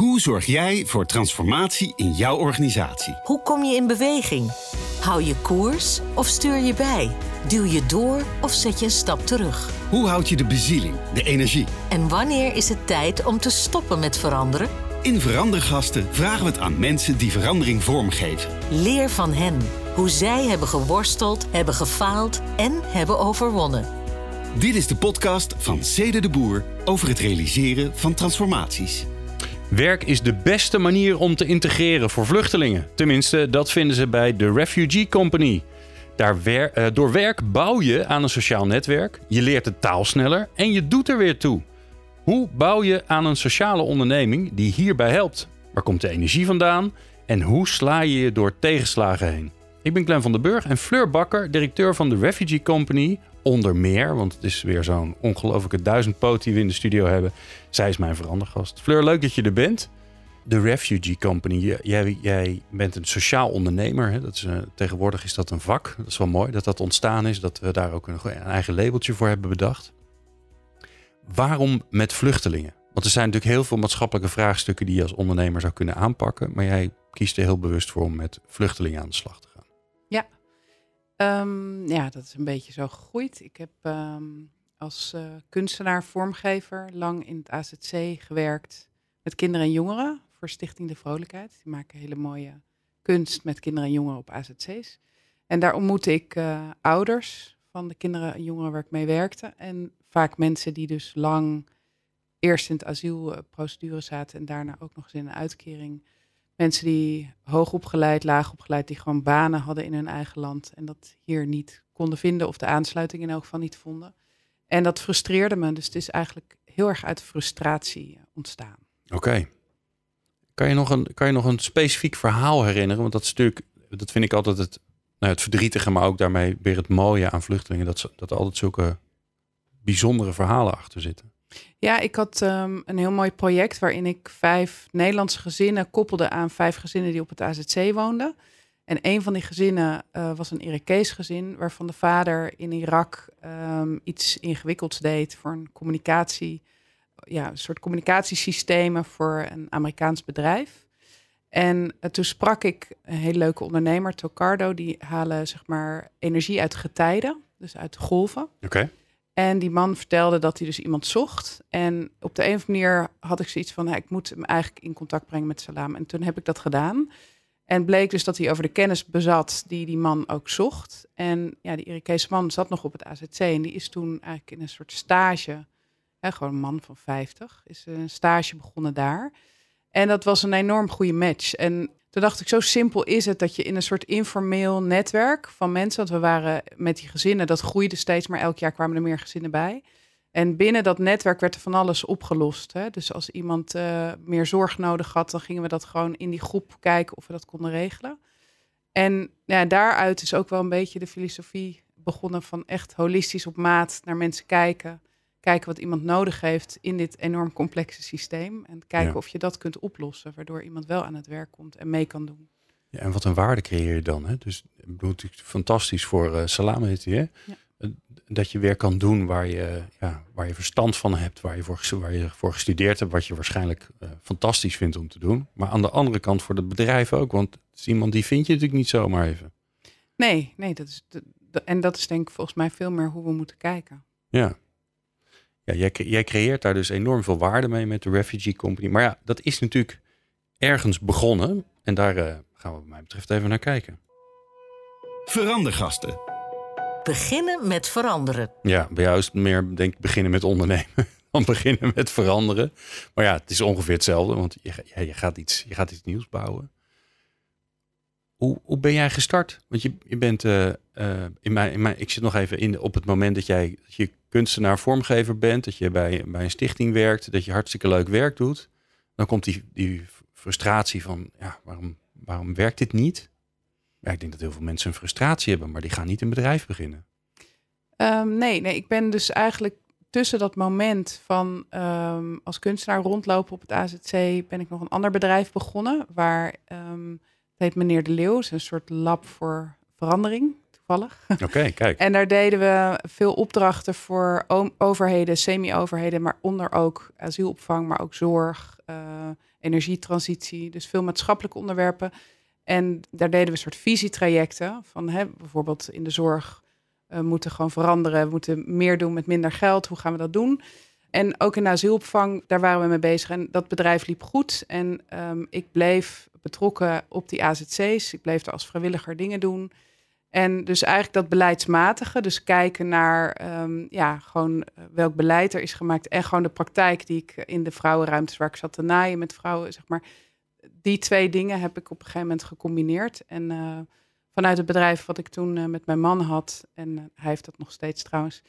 Hoe zorg jij voor transformatie in jouw organisatie? Hoe kom je in beweging? Hou je koers of stuur je bij? Duw je door of zet je een stap terug? Hoe houd je de bezieling, de energie? En wanneer is het tijd om te stoppen met veranderen? In Verandergasten vragen we het aan mensen die verandering vormgeven. Leer van hen hoe zij hebben geworsteld, hebben gefaald en hebben overwonnen. Dit is de podcast van Cede de Boer over het realiseren van transformaties. Werk is de beste manier om te integreren voor vluchtelingen. Tenminste, dat vinden ze bij de Refugee Company. Daar uh, door werk bouw je aan een sociaal netwerk, je leert de taal sneller en je doet er weer toe. Hoe bouw je aan een sociale onderneming die hierbij helpt? Waar komt de energie vandaan? En hoe sla je je door tegenslagen heen? Ik ben Glenn van den Burg en Fleur Bakker, directeur van de Refugee Company. Onder meer, want het is weer zo'n ongelofelijke duizendpoot die we in de studio hebben. Zij is mijn verandergast. Fleur, leuk dat je er bent. De Refugee Company, jij, jij bent een sociaal ondernemer. Hè? Dat is, uh, tegenwoordig is dat een vak. Dat is wel mooi dat dat ontstaan is. Dat we daar ook een, een eigen labeltje voor hebben bedacht. Waarom met vluchtelingen? Want er zijn natuurlijk heel veel maatschappelijke vraagstukken die je als ondernemer zou kunnen aanpakken. Maar jij kiest er heel bewust voor om met vluchtelingen aan de slag te gaan. Ja, um, ja dat is een beetje zo gegroeid. Ik heb um, als uh, kunstenaar, vormgever lang in het AZC gewerkt met kinderen en jongeren voor Stichting de Vrolijkheid. Die maken hele mooie kunst met kinderen en jongeren op AZC's. En daar ontmoette ik uh, ouders van de kinderen en jongeren waar ik mee werkte. En vaak mensen die dus lang eerst in het asielprocedure zaten en daarna ook nog eens in een uitkering. Mensen die hoog opgeleid, laag opgeleid, die gewoon banen hadden in hun eigen land en dat hier niet konden vinden of de aansluiting in elk geval niet vonden. En dat frustreerde me. Dus het is eigenlijk heel erg uit frustratie ontstaan. Oké. Kan, je nog een, kan je nog een specifiek verhaal herinneren? Want dat is natuurlijk, dat vind ik altijd het, nou, het verdrietige, maar ook daarmee weer het mooie aan vluchtelingen. Dat, dat er altijd zulke bijzondere verhalen achter zitten. Ja, ik had um, een heel mooi project waarin ik vijf Nederlandse gezinnen koppelde aan vijf gezinnen die op het AZC woonden. En een van die gezinnen uh, was een Irakees gezin, waarvan de vader in Irak um, iets ingewikkelds deed voor een communicatie, ja, een soort communicatiesystemen voor een Amerikaans bedrijf. En uh, toen sprak ik een hele leuke ondernemer, Tocardo, die halen zeg maar energie uit getijden, dus uit golven. Oké. Okay. En die man vertelde dat hij dus iemand zocht. En op de een of andere manier had ik zoiets van, ik moet hem eigenlijk in contact brengen met Salam. En toen heb ik dat gedaan. En bleek dus dat hij over de kennis bezat die die man ook zocht. En ja, die Irakese man zat nog op het AZC en die is toen eigenlijk in een soort stage, hè, gewoon een man van 50, is een stage begonnen daar. En dat was een enorm goede match. En toen dacht ik, zo simpel is het dat je in een soort informeel netwerk van mensen, want we waren met die gezinnen, dat groeide steeds, maar elk jaar kwamen er meer gezinnen bij. En binnen dat netwerk werd er van alles opgelost. Hè? Dus als iemand uh, meer zorg nodig had, dan gingen we dat gewoon in die groep kijken of we dat konden regelen. En ja, daaruit is ook wel een beetje de filosofie begonnen van echt holistisch op maat naar mensen kijken. Kijken wat iemand nodig heeft in dit enorm complexe systeem. En kijken ja. of je dat kunt oplossen, waardoor iemand wel aan het werk komt en mee kan doen. Ja, en wat een waarde creëer je dan? Hè? Dus het fantastisch voor uh, hè? Ja dat je weer kan doen waar je, ja, waar je verstand van hebt, waar je, voor, waar je voor gestudeerd hebt, wat je waarschijnlijk uh, fantastisch vindt om te doen. Maar aan de andere kant voor het bedrijf ook, want het is iemand die vind je natuurlijk niet zomaar even. Nee, nee, dat is, de, de, en dat is denk ik volgens mij veel meer hoe we moeten kijken. Ja. Ja, jij, jij creëert daar dus enorm veel waarde mee met de Refugee Company. Maar ja, dat is natuurlijk ergens begonnen. En daar uh, gaan we wat mij betreft even naar kijken. Verandergasten Beginnen met veranderen. Ja, bij jou is het meer, denk ik, beginnen met ondernemen dan beginnen met veranderen. Maar ja, het is ongeveer hetzelfde, want je, je, gaat, iets, je gaat iets nieuws bouwen. Hoe, hoe ben jij gestart? Want je, je bent, uh, uh, in mijn, in mijn, ik zit nog even in op het moment dat jij dat je kunstenaar, vormgever bent, dat je bij, bij een stichting werkt, dat je hartstikke leuk werk doet. Dan komt die, die frustratie van, ja, waarom, waarom werkt dit niet? Ja, ik denk dat heel veel mensen een frustratie hebben, maar die gaan niet een bedrijf beginnen. Um, nee, nee, ik ben dus eigenlijk tussen dat moment van um, als kunstenaar rondlopen op het AZC, ben ik nog een ander bedrijf begonnen. Waar um, het heet Meneer de Leeuw, is een soort lab voor verandering, toevallig. Oké, kijk. en daar deden we veel opdrachten voor overheden, semi-overheden, maar onder ook asielopvang, maar ook zorg. Uh, energietransitie. Dus veel maatschappelijke onderwerpen. En daar deden we een soort visietrajecten van hè, bijvoorbeeld in de zorg. Uh, we moeten gewoon veranderen, we moeten meer doen met minder geld. Hoe gaan we dat doen? En ook in de asielopvang, daar waren we mee bezig. En dat bedrijf liep goed. En um, ik bleef betrokken op die AZC's. Ik bleef er als vrijwilliger dingen doen. En dus eigenlijk dat beleidsmatige, dus kijken naar um, ja, gewoon eh, welk beleid er is gemaakt en gewoon de praktijk die ik in de vrouwenruimtes waar ik zat te naaien met vrouwen, zeg maar. Die twee dingen heb ik op een gegeven moment gecombineerd. En uh, vanuit het bedrijf wat ik toen uh, met mijn man had, en hij heeft dat nog steeds trouwens,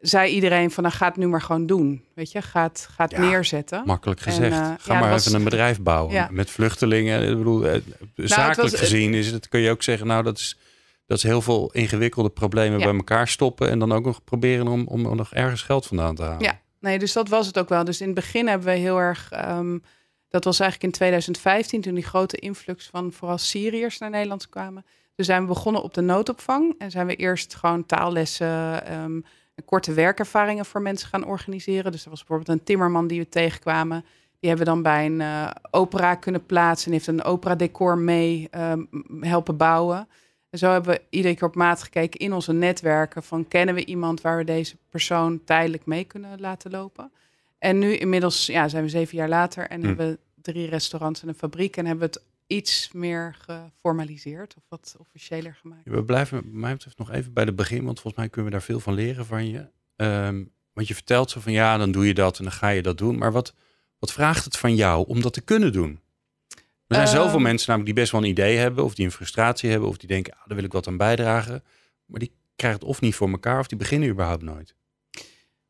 zei iedereen van, nou ga het nu maar gewoon doen. Weet je, ga het, ga het ja, neerzetten. Makkelijk gezegd. En, uh, ga ja, maar was, even een bedrijf bouwen ja. met vluchtelingen. Ik bedoel, nou, zakelijk was, gezien is het, kun je ook zeggen, nou dat is dat is heel veel ingewikkelde problemen bij elkaar stoppen. En dan ook nog proberen om, om nog ergens geld vandaan te halen. Ja, nee, dus dat was het ook wel. Dus in het begin hebben we heel erg. Um, dat was eigenlijk in 2015, toen die grote influx van vooral Syriërs naar Nederland kwamen. Toen zijn we begonnen op de noodopvang. En zijn we eerst gewoon taallessen. Um, korte werkervaringen voor mensen gaan organiseren. Dus er was bijvoorbeeld een timmerman die we tegenkwamen. Die hebben we dan bij een uh, opera kunnen plaatsen. En heeft een opera decor mee um, helpen bouwen. En zo hebben we iedere keer op maat gekeken in onze netwerken van kennen we iemand waar we deze persoon tijdelijk mee kunnen laten lopen. En nu inmiddels ja, zijn we zeven jaar later en hm. hebben we drie restaurants en een fabriek en hebben we het iets meer geformaliseerd of wat officiëler gemaakt. we blijven, mij betreft, nog even bij het begin, want volgens mij kunnen we daar veel van leren van je. Um, want je vertelt zo van ja, dan doe je dat en dan ga je dat doen. Maar wat, wat vraagt het van jou om dat te kunnen doen? Er zijn zoveel ehm. mensen namelijk die best wel een idee hebben, of die een frustratie hebben, of die denken, ah, daar wil ik wat aan bijdragen. Maar die krijgen het of niet voor elkaar, of die beginnen überhaupt nooit.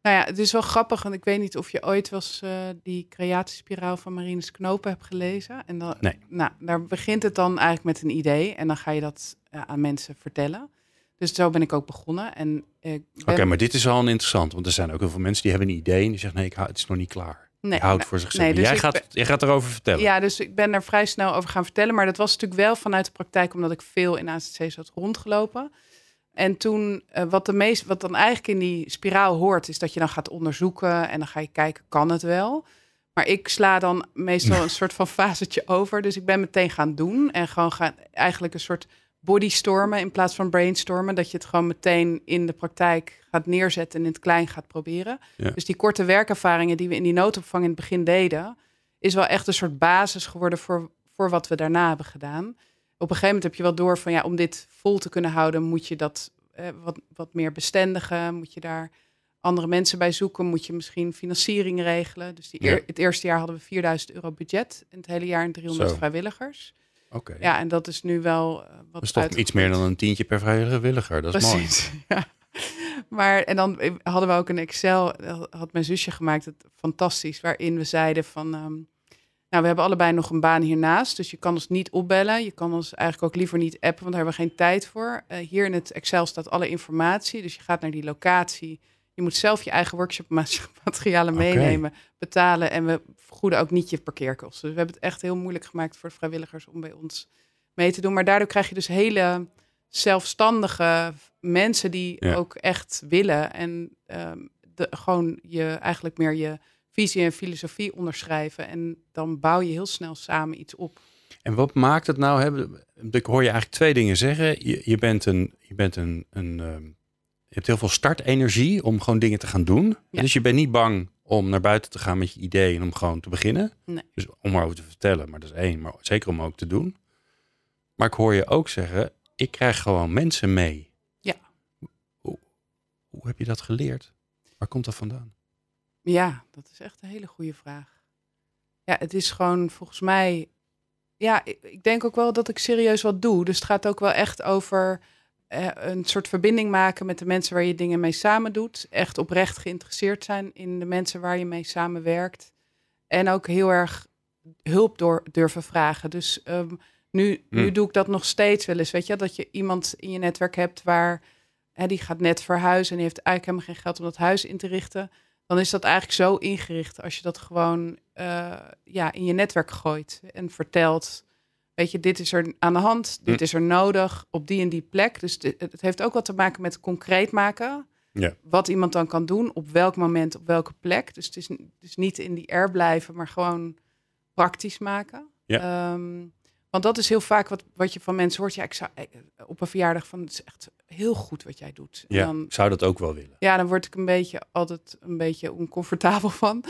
Nou ja, het is wel grappig, want ik weet niet of je ooit was uh, die creatiespiraal van Marines Knopen hebt gelezen. En dan, nee. Nou, daar begint het dan eigenlijk met een idee en dan ga je dat uh, aan mensen vertellen. Dus zo ben ik ook begonnen. En Oké, okay, maar dit is al een interessant, want er zijn ook heel veel mensen die hebben een idee en die zeggen, nee, ik het is nog niet klaar. Nee, houdt voor zichzelf. Nee, dus jij, gaat, ben, jij gaat erover vertellen. Ja, dus ik ben er vrij snel over gaan vertellen. Maar dat was natuurlijk wel vanuit de praktijk, omdat ik veel in AZC's had rondgelopen. En toen, uh, wat, de meest, wat dan eigenlijk in die spiraal hoort, is dat je dan gaat onderzoeken en dan ga je kijken, kan het wel? Maar ik sla dan meestal een soort van fasetje over. Dus ik ben meteen gaan doen en gewoon gaan eigenlijk een soort bodystormen in plaats van brainstormen. Dat je het gewoon meteen in de praktijk gaat neerzetten en in het klein gaat proberen. Dus die korte werkervaringen die we in die noodopvang in het begin deden, is wel echt een soort basis geworden voor, voor wat we daarna hebben gedaan. Op een gegeven moment heb je wel door van ja, om dit vol te kunnen houden, moet je dat eh, wat, wat meer bestendigen. Moet je daar andere mensen bij zoeken. Moet je misschien financiering regelen. Dus die het eerste jaar hadden we 4000 euro budget. En het hele jaar in 300 Zo. vrijwilligers. Okay. Ja, en dat is nu wel uh, wat. Dat is toch iets meer dan een tientje per vrijwilliger. Dat is Precies, mooi. Ja. Maar en dan hadden we ook een Excel, had mijn zusje gemaakt, het fantastisch, waarin we zeiden van, um, nou, we hebben allebei nog een baan hiernaast, dus je kan ons niet opbellen, je kan ons eigenlijk ook liever niet appen, want daar hebben we geen tijd voor. Uh, hier in het Excel staat alle informatie, dus je gaat naar die locatie, je moet zelf je eigen workshopmaterialen okay. meenemen, betalen en we vergoeden ook niet je parkeerkosten. Dus we hebben het echt heel moeilijk gemaakt voor vrijwilligers om bij ons mee te doen. Maar daardoor krijg je dus hele zelfstandige mensen die ja. ook echt willen en um, de, gewoon je eigenlijk meer je visie en filosofie onderschrijven. En dan bouw je heel snel samen iets op. En wat maakt het nou? Hè? Ik hoor je eigenlijk twee dingen zeggen. Je, je bent een, je bent een, een um, je hebt heel veel startenergie om gewoon dingen te gaan doen. Ja. Dus je bent niet bang om naar buiten te gaan met je ideeën en om gewoon te beginnen. Nee. Dus om erover te vertellen, maar dat is één. Maar zeker om ook te doen. Maar ik hoor je ook zeggen, ik krijg gewoon mensen mee. Ja. Hoe, hoe heb je dat geleerd? Waar komt dat vandaan? Ja, dat is echt een hele goede vraag. Ja, het is gewoon volgens mij. Ja, ik, ik denk ook wel dat ik serieus wat doe. Dus het gaat ook wel echt over een soort verbinding maken met de mensen waar je dingen mee samen doet. Echt oprecht geïnteresseerd zijn in de mensen waar je mee samenwerkt. En ook heel erg hulp door durven vragen. Dus um, nu, mm. nu doe ik dat nog steeds wel eens. Weet je, dat je iemand in je netwerk hebt waar hè, die gaat net verhuizen en die heeft eigenlijk helemaal geen geld om dat huis in te richten. Dan is dat eigenlijk zo ingericht als je dat gewoon uh, ja, in je netwerk gooit en vertelt. Weet je, dit is er aan de hand, dit hm. is er nodig op die en die plek. Dus dit, het heeft ook wat te maken met concreet maken. Ja. Wat iemand dan kan doen, op welk moment, op welke plek. Dus het is, is niet in die air blijven, maar gewoon praktisch maken. Ja. Ehm, want dat is heel vaak wat, wat je van mensen hoort. Ja, ik zou eh, op een verjaardag van het is echt heel goed wat jij doet. Ja, dan, ik zou dat ook wel willen. ja, dan word ik een beetje altijd een beetje oncomfortabel van.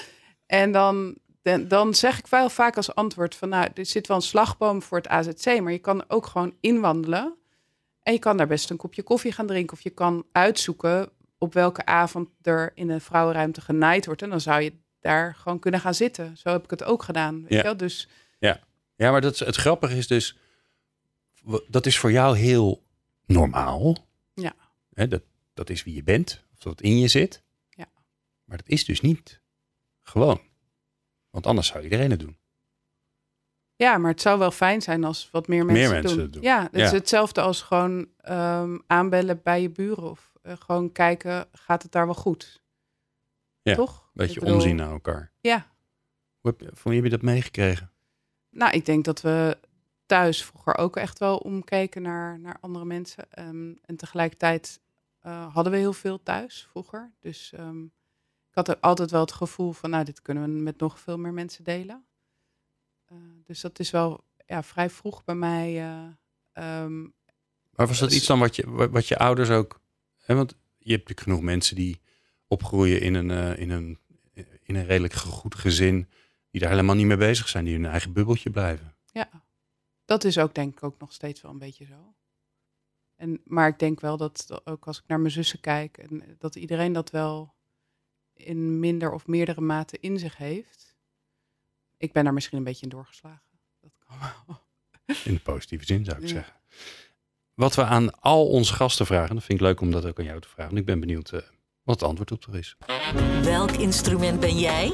En dan, dan, dan zeg ik wel vaak als antwoord van nou, er zit wel een slagboom voor het AZC, maar je kan ook gewoon inwandelen. En je kan daar best een kopje koffie gaan drinken. Of je kan uitzoeken op welke avond er in een vrouwenruimte genaaid wordt. En dan zou je daar gewoon kunnen gaan zitten. Zo heb ik het ook gedaan. Weet Ja. je wel? Dus Ja, maar dat het grappige is dus, dat is voor jou heel normaal. Ja. Dat, dat is wie je bent, of dat in je zit. Ja. Maar dat is dus niet gewoon. Want anders zou iedereen het doen. ja, maar het zou wel fijn zijn als wat meer mensen, Meer mensen doen. het doen. Ja, het is hetzelfde als gewoon ehm, aanbellen bij je buren. Of eh, gewoon kijken, gaat het daar wel goed? Ja, Toch? Een beetje bedoel, omzien naar elkaar. Ja, Hoe heb, je- heb je dat meegekregen? Nou, ik denk dat we thuis vroeger ook echt wel omkeken naar, naar andere mensen. Ehm, en tegelijkertijd eh, hadden we heel veel thuis vroeger. Dus ehm, had er altijd wel het gevoel van, nou, dit kunnen we met nog veel meer mensen delen. Eh, dus dat is wel ja, vrij vroeg bij mij. eh, ehm, Maar was dat Dus- iets dan wat je, wa- wat je ouders ook... Hè, want je hebt genoeg mensen die opgroeien in een, eh, in, een, in een redelijk goed gezin... die daar helemaal niet mee bezig zijn, die in hun eigen bubbeltje blijven. ja, dat is ook denk ik ook nog steeds wel een beetje zo. En, maar ik denk wel dat ook als ik naar mijn zussen kijk, en dat iedereen dat wel in minder of meerdere mate in zich heeft. Ik ben daar misschien een beetje in doorgeslagen. Dat kan wel. In de positieve zin zou ik Ja. zeggen. Wat we aan al onze gasten vragen, dat vind ik leuk om dat ook aan jou te vragen. want Ik ben benieuwd eh, wat het antwoord op er is. Welk instrument ben jij?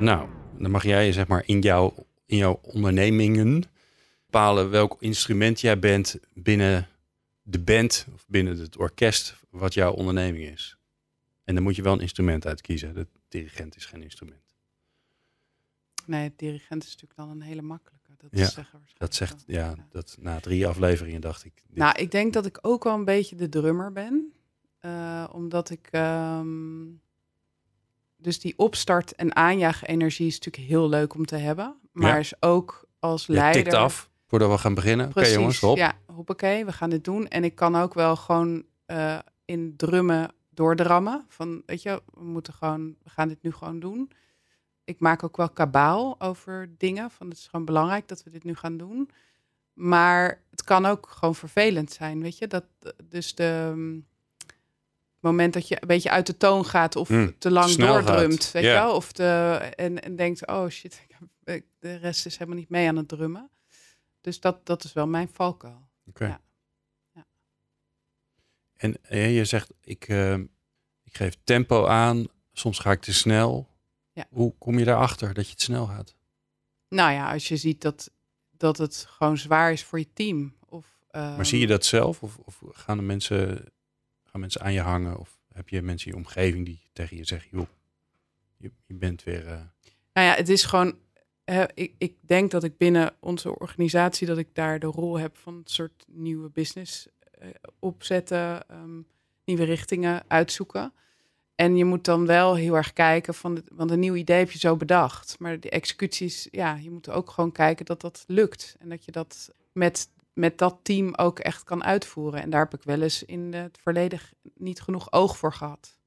Nou, dan mag jij zeg maar in jouw, in jouw ondernemingen bepalen welk instrument jij bent binnen de band of binnen het orkest wat jouw onderneming is. En dan moet je wel een instrument uitkiezen. De dirigent is geen instrument. Nee, dirigent is natuurlijk dan een hele makkelijke. Dat Ja, zeggen waarschijnlijk Dat zegt, wel. ja, dat na drie afleveringen dacht ik. dit- Nou, ik denk dat ik ook wel een beetje de drummer ben. Eh, omdat ik. ehm, dus die opstart- en aanjaag-energie is natuurlijk heel leuk om te hebben. Maar Ja. is ook als je leider. tikt af voordat we gaan beginnen. Oké jongens, hop. Ja, hoppakee, we gaan dit doen. En ik kan ook wel gewoon eh, in drummen doordrammen. Van, weet je, we moeten gewoon, we gaan dit nu gewoon doen. Ik maak ook wel kabaal over dingen. Van, het is gewoon belangrijk dat we dit nu gaan doen. Maar het kan ook gewoon vervelend zijn, weet je. Dat, dus de mm, moment dat je een beetje uit de toon gaat of Mm, te lang gaat. doordrumt, weet je wel. Of de, en, en denkt, oh shit, ik heb- ik- de rest is helemaal niet mee aan het drummen. Dus dat, dat is wel mijn valkuil. Ja. En je zegt, ik, eh, ik geef tempo aan, soms ga ik te snel. Ja. Hoe kom je daarachter dat je te snel gaat? Nou ja, als je ziet dat, dat het gewoon zwaar is voor je team. Of, Maar zie je ehm, dat zelf? Of, of gaan, de mensen, gaan mensen aan je hangen? Of heb je mensen in je omgeving die tegen je zeggen, joh, je, je bent weer... eh, Nou ja, het is gewoon. ik, ik denk dat ik binnen onze organisatie dat ik daar de rol heb van een soort nieuwe business opzetten, ehm, nieuwe richtingen uitzoeken. En je moet dan wel heel erg kijken van, want een nieuw idee heb je zo bedacht, maar de executies, ja, je moet ook gewoon kijken dat dat lukt en dat je dat met met dat team ook echt kan uitvoeren. En daar heb ik wel eens in het verleden niet genoeg oog voor gehad.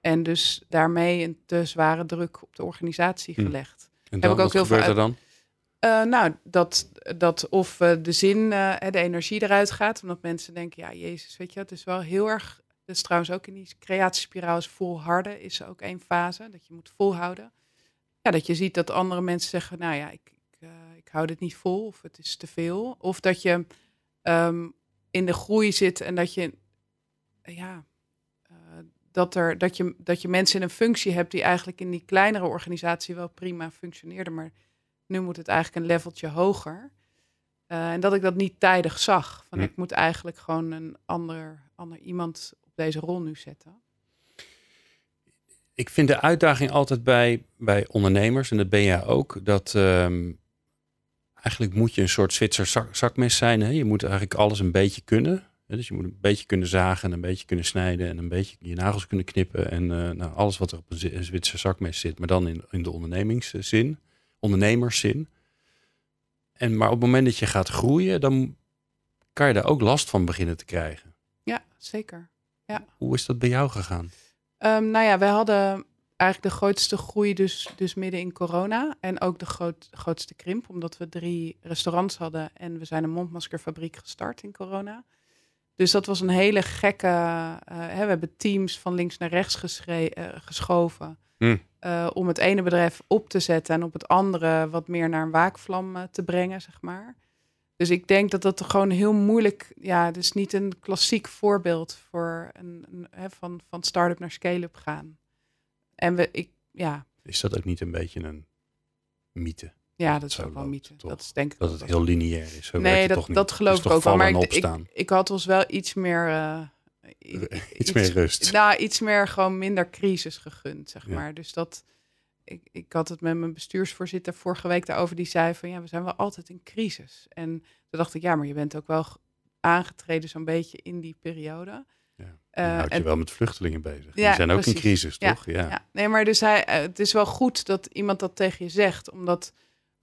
En dus daarmee een te zware druk op de organisatie Hm. gelegd. en ik dan, ook wat heel veel er dan? Eh, nou, dat, dat of eh, de zin, eh, de energie eruit gaat. Omdat mensen denken, ja, Jezus, weet je, het is wel heel erg... Dat is trouwens ook in die creatiespiraal is volharden is ook één fase. Dat je moet volhouden. Ja, dat je ziet dat andere mensen zeggen, nou ja, ik, ik, ik hou dit niet vol. Of het is te veel. Of dat je ehm, in de groei zit en dat je... ja, dat, er, dat, je, dat je mensen in een functie hebt die eigenlijk in die kleinere organisatie wel prima functioneerden. Maar nu moet het eigenlijk een leveltje hoger. Eh, en dat ik dat niet tijdig zag. Van Hm. ik moet eigenlijk gewoon een ander, ander iemand op deze rol nu zetten. Ik vind de uitdaging altijd bij, bij ondernemers, en dat ben jij ook, dat ehm, eigenlijk moet je een soort Zwitser zak- zakmes zijn. Hè? Je moet eigenlijk alles een beetje kunnen. Hè? Dus je moet een beetje kunnen zagen, en een beetje kunnen snijden en een beetje je nagels kunnen knippen. En eh, nou, alles wat er op een Zwitser zakmes zit, maar dan in, in de ondernemingszin. Ondernemerszin. En, maar op het moment dat je gaat groeien, dan kan je daar ook last van beginnen te krijgen. Ja, zeker. Hoe is dat bij jou gegaan? Ehm, nou ja, wij hadden eigenlijk de grootste groei dus, dus midden in corona. En ook de groot, grootste krimp, omdat we drie restaurants hadden. En we zijn een mondmaskerfabriek gestart in corona. Dus dat was een hele gekke... eh, hè, we hebben teams van links naar rechts geschre- eh, geschoven. Hmm. eh, om het ene bedrijf op te zetten en op het andere wat meer naar een waakvlam te brengen, zeg maar. Dus ik denk dat dat gewoon heel moeilijk... Ja, is niet een klassiek voorbeeld voor een, een, hè, van, van start-up naar scale-up gaan. En we, ik, ja, Is dat ook niet een beetje een mythe? Ja, dat is ook wel loopt mythe. toch? Dat is denk ik Dat het heel lineair is. Zo Nee, dat, toch niet? dat geloof ik ook wel. Maar en ik, ik, opstaan? ik had ons wel iets meer... eh, Iets meer rust. Nou, iets meer gewoon minder crisis gegund, zeg Ja. maar. Dus dat... Ik, ik had het met mijn bestuursvoorzitter vorige week daarover. Die zei van, ja, we zijn wel altijd in crisis. En toen dacht ik, ja, maar je bent ook wel aangetreden zo'n beetje in die periode. Ja. Eh, Je houdt je en- wel met vluchtelingen bezig. Ja, Die zijn ook in precies. crisis, Ja, toch? Ja. Ja, nee, maar dus hij, eh, het is wel goed dat iemand dat tegen je zegt. Omdat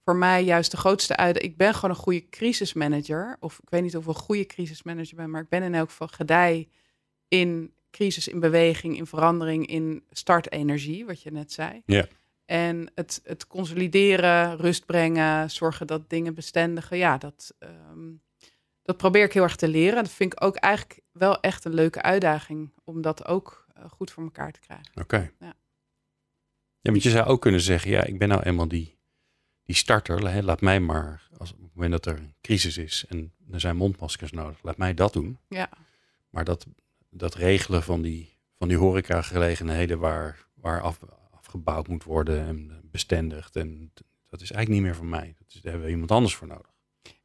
voor mij juist de grootste uit. Ik ben gewoon een goede crisismanager. Of ik weet niet of ik een goede crisismanager ben, maar ik ben in elk geval gedij in crisis, in beweging, in verandering, in startenergie, wat je net zei. Ja. En het, het consolideren, rust brengen, zorgen dat dingen bestendigen. Ja, dat, ehm, dat probeer ik heel erg te leren. Dat vind ik ook eigenlijk wel echt een leuke uitdaging om dat ook eh, goed voor elkaar te krijgen. Oké. Ja. Ja, want je zou ook kunnen zeggen, ja, ik ben nou eenmaal die, die starter. Hè, laat mij maar, als, op het moment dat er een crisis is en er zijn mondmaskers nodig, laat mij dat doen. Ja, Maar dat, dat regelen van die, van die horecagelegenheden waar, waar af, afgebouwd moet worden en bestendigd. En dat is eigenlijk niet meer van mij. Dat is, daar hebben we iemand anders voor nodig.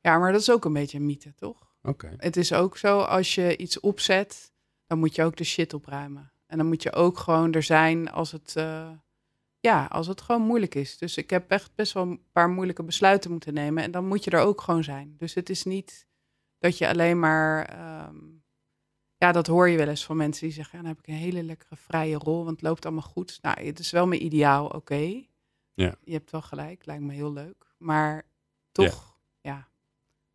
ja, maar dat is ook een beetje een mythe, toch? Oké. Het is ook zo, als je iets opzet, dan moet je ook de shit opruimen. En dan moet je ook gewoon er zijn als het, eh, ja, als het gewoon moeilijk is. Dus ik heb echt best wel een paar moeilijke besluiten moeten nemen. En dan moet je er ook gewoon zijn. Dus het is niet dat je alleen maar, ehm, ja, dat hoor je wel eens van mensen die zeggen, ja, dan heb ik een hele lekkere vrije rol, want het loopt allemaal goed. Nou, het is wel mijn ideaal, oké. Ja. Je hebt wel gelijk, lijkt me heel leuk. Maar toch, ja.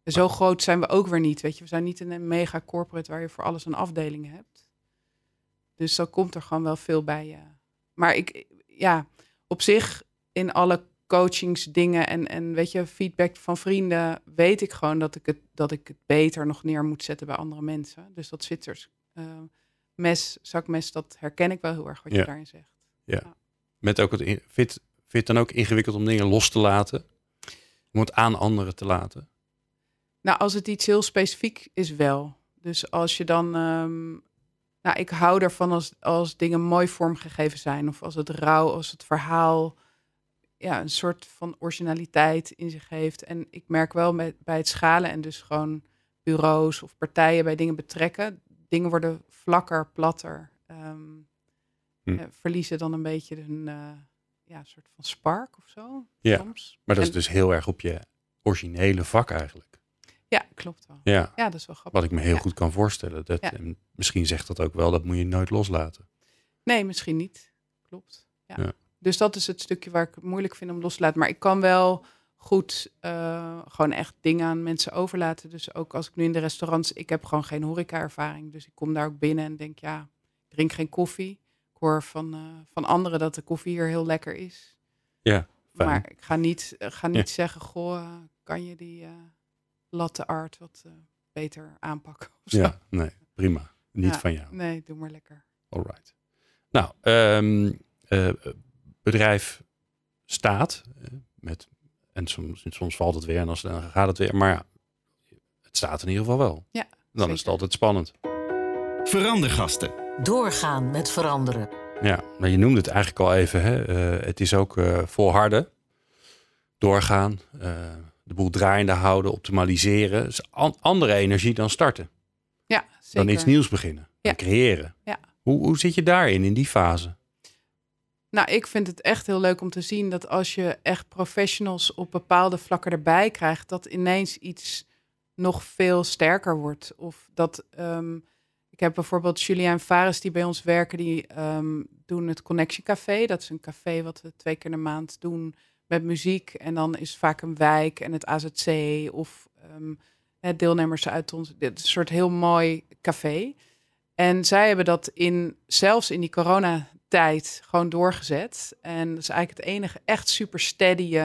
Zo groot zijn we ook weer niet, weet je. We zijn niet een mega corporate waar je voor alles een afdeling hebt. Dus dan komt er gewoon wel veel bij je. Maar ik, ja, op zich in alle coachingsdingen en, en weet je, feedback van vrienden, weet ik gewoon dat ik het, dat ik het beter nog neer moet zetten bij andere mensen. Dus dat Zwitsers eh, mes, zakmes, dat herken ik wel heel erg wat Ja. je daarin zegt. Met ook het, in- je het dan ook ingewikkeld om dingen los te laten? Om het aan anderen te laten? Nou, als het iets heel specifiek is wel. Dus als je dan... ehm, nou, ik hou ervan als, als dingen mooi vormgegeven zijn. Of als het rauw, als het verhaal... Ja, een soort van originaliteit in zich heeft. En ik merk wel met, bij het schalen en dus gewoon bureaus of partijen bij dingen betrekken. Dingen worden vlakker, platter. ehm, Hm. eh, verliezen dan een beetje hun eh, ja, soort van spark of zo. Ja, soms. Maar dat is dus heel erg op je originele vak eigenlijk. Ja, klopt wel. Ja, Ja, dat is wel grappig. wat ik me heel Ja. goed kan voorstellen. Dat, Ja. en misschien zegt dat ook wel, dat moet je nooit loslaten. Nee, misschien niet. Klopt. Ja. Dus dat is het stukje waar ik het moeilijk vind om los te laten. Maar ik kan wel goed eh, gewoon echt dingen aan mensen overlaten. Dus ook als ik nu in de restaurants... Ik heb gewoon geen horeca-ervaring. Dus ik kom daar ook binnen en denk, ja, ik drink geen koffie. Ik hoor van, eh, van anderen dat de koffie hier heel lekker is. Ja, fijn. Maar ik ga niet, eh, ga niet zeggen, goh, kan je die latte art wat eh, beter aanpakken? of zo? Ja, nee, prima. Niet Ja. van jou. Nee, doe maar lekker. Alright. Nou, ehm, eh, bedrijf staat eh, met en soms, soms valt het weer en als, dan gaat het weer. Maar ja, het staat in ieder geval wel. Ja, Dan is het altijd spannend. Verandergasten. Doorgaan met veranderen. Ja, maar je noemde het eigenlijk al even. Hè? Eh, het is ook eh volharden, doorgaan, de boel draaiende houden, optimaliseren. Is an- andere energie dan starten. Ja, zeker. Dan iets nieuws beginnen, Ja. dan creëren. Ja. Hoe, hoe zit je daarin, in die fase? Nou, ik vind het echt heel leuk om te zien dat als je echt professionals op bepaalde vlakken erbij krijgt, dat ineens iets nog veel sterker wordt. Of dat ehm, ik heb bijvoorbeeld Julian Fares die bij ons werken, die ehm, doen het Connection Café. Dat is een café wat we twee keer in de maand doen met muziek. En dan is vaak een wijk en het AZC of ehm, deelnemers uit ons. Dit soort heel mooi café. En zij hebben dat in, zelfs in die coronatijd gewoon doorgezet. En dat is eigenlijk het enige echt super steady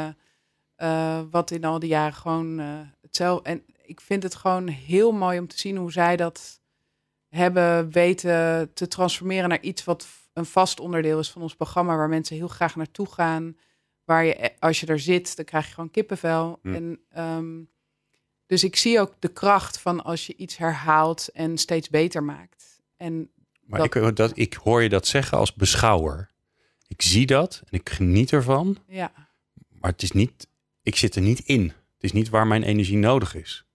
uh, wat in al die jaren gewoon uh, hetzelfde. En ik vind het gewoon heel mooi om te zien hoe zij dat hebben weten te transformeren naar iets wat een vast onderdeel is van ons programma, waar mensen heel graag naartoe gaan. Waar je, eh, als je er zit, dan krijg je gewoon kippenvel. Hm. En, um, dus ik zie ook de kracht van als je iets herhaalt en steeds beter maakt. En maar dat, ik, dat, ik hoor je dat zeggen als beschouwer. Ik zie dat en ik geniet ervan. Ja. Maar het is niet, ik zit er niet in. Het is niet waar mijn energie nodig is.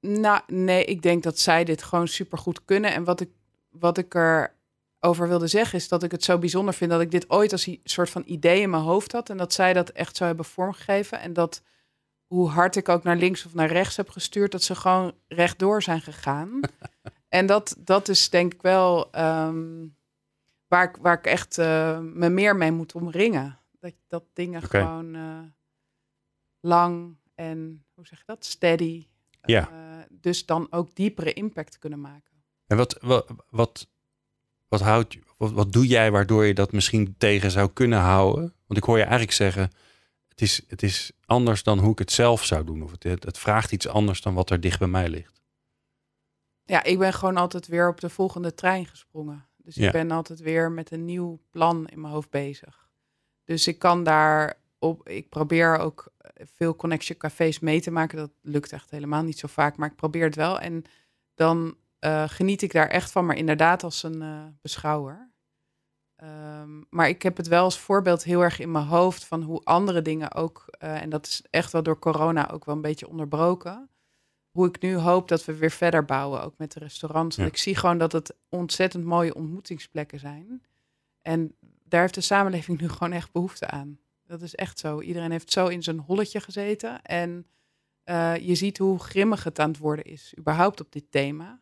Nou, nee, ik denk dat zij dit gewoon supergoed kunnen. En wat ik, wat ik er over wilde zeggen is dat ik het zo bijzonder vind dat ik dit ooit als een soort van idee in mijn hoofd had. En dat zij dat echt zo hebben vormgegeven. En dat hoe hard ik ook naar links of naar rechts heb gestuurd, dat ze gewoon rechtdoor zijn gegaan. en dat, dat is denk ik wel um, waar, ik, waar ik echt uh, me meer mee moet omringen. Dat, dat dingen gewoon uh, lang en hoe zeg je dat? Steady. Ja. Uh, dus dan ook diepere impact kunnen maken. En wat, wat, wat, wat, houdt, wat, wat doe jij waardoor je dat misschien tegen zou kunnen houden? Want ik hoor je eigenlijk zeggen, het is, het is anders dan hoe ik het zelf zou doen. Of het, het vraagt iets anders dan wat er dicht bij mij ligt. Ja, ik ben gewoon altijd weer op de volgende trein gesprongen. Dus ik ben altijd weer met een nieuw plan in mijn hoofd bezig. Dus ik kan daar op. Ik probeer ook veel connection cafés mee te maken. Dat lukt echt helemaal niet zo vaak, maar ik probeer het wel. En dan uh, geniet ik daar echt van, maar inderdaad als een uh, beschouwer. Um, maar ik heb het wel als voorbeeld heel erg in mijn hoofd van hoe andere dingen ook, uh, en dat is echt wel door corona ook wel een beetje onderbroken. Hoe ik nu hoop dat we weer verder bouwen, ook met de restaurants. Ja. Ik zie gewoon dat het ontzettend mooie ontmoetingsplekken zijn. En daar heeft de samenleving nu gewoon echt behoefte aan. Dat is echt zo. Iedereen heeft zo in zijn holletje gezeten. En uh, je ziet hoe grimmig het aan het worden is, überhaupt op dit thema.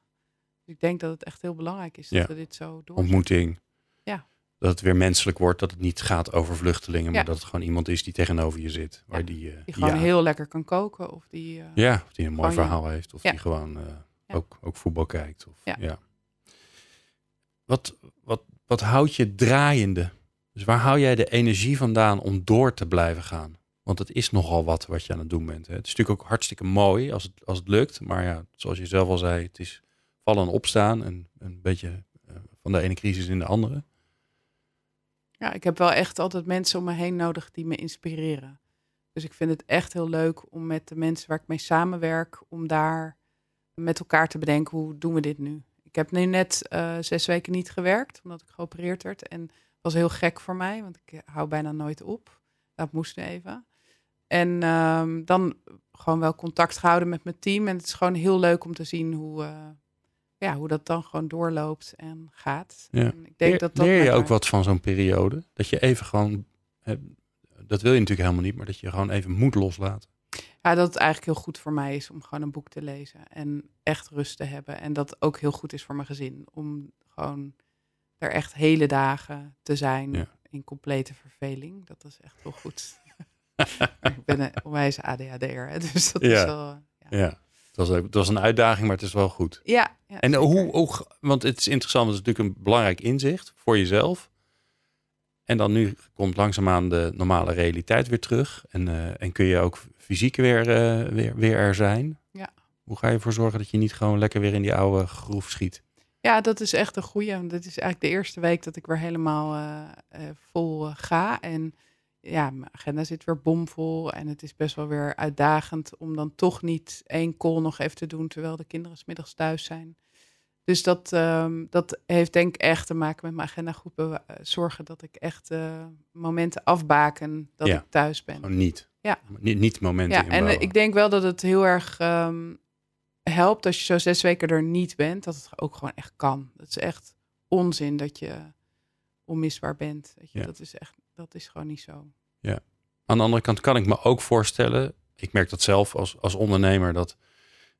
Dus ik denk dat het echt heel belangrijk is dat ja. we dit zo doen. Ontmoeting. Ja. Dat het weer menselijk wordt, dat het niet gaat over vluchtelingen, ja. maar dat het gewoon iemand is die tegenover je zit. Waar die, uh, die gewoon heel lekker kan koken. Of die, uh, ja, of die een mooi verhaal heeft. Of die gewoon uh, ook, ook voetbal kijkt. Of, ja. Wat, wat, wat houdt je draaiende? Dus waar hou jij de energie vandaan om door te blijven gaan? Want het is nogal wat wat je aan het doen bent. Hè? Het is natuurlijk ook hartstikke mooi als het, als het lukt. Maar ja, zoals je zelf al zei, het is vallen en opstaan. En een beetje uh, van de ene crisis in de andere. Ja, ik heb wel echt altijd mensen om me heen nodig die me inspireren. Dus ik vind het echt heel leuk om met de mensen waar ik mee samenwerk, om daar met elkaar te bedenken hoe doen we dit nu. Ik heb nu net uh, zes weken niet gewerkt, omdat ik geopereerd werd. En was heel gek voor mij, want ik hou bijna nooit op. Dat moest even. En um, dan gewoon wel contact gehouden met mijn team. En het is gewoon heel leuk om te zien hoe, ja, hoe dat dan gewoon doorloopt en gaat. Ja. En ik denk leer, dat dat leer je ook wat van zo'n periode? Dat je even gewoon, dat wil je natuurlijk helemaal niet, maar dat je gewoon even moet loslaten. Ja, dat het eigenlijk heel goed voor mij is om gewoon een boek te lezen en echt rust te hebben. En dat ook heel goed is voor mijn gezin om gewoon er echt hele dagen te zijn ja. in complete verveling. Dat is echt wel goed. ik ben een onwijs ADHD'er, dus dat Ja. is wel... Ja, Ja, het was, het was een uitdaging, maar het is wel goed. ja, ja, En zeker. hoe, hoe, want het is interessant, het is natuurlijk een belangrijk inzicht voor jezelf. En dan nu komt langzaamaan de normale realiteit weer terug. En, eh, en kun je ook fysiek weer, eh, weer, weer er zijn. Ja. Hoe ga je ervoor zorgen dat je niet gewoon lekker weer in die oude groef schiet? Ja, dat is echt een goeie. want Dit is eigenlijk de eerste week dat ik weer helemaal eh, eh, vol eh, ga. En ja, mijn agenda zit weer bomvol. En het is best wel weer uitdagend om dan toch niet één call nog even te doen terwijl de kinderen 's middags thuis zijn. Dus dat, ehm, dat heeft denk ik echt te maken met mijn agenda goed bewa- eh, zorgen dat ik echt eh, momenten afbaken dat Ja. ik thuis ben. Gewoon niet. Ja. Niet, niet momenten Ja, en eh, ik denk wel dat het heel erg ehm, helpt als je zo zes weken er niet bent, dat het ook gewoon echt kan. Dat is echt onzin dat je onmisbaar bent. Weet je? Ja. Dat is echt, dat is gewoon niet zo. Aan de andere kant kan ik me ook voorstellen, ik merk dat zelf als, als ondernemer, dat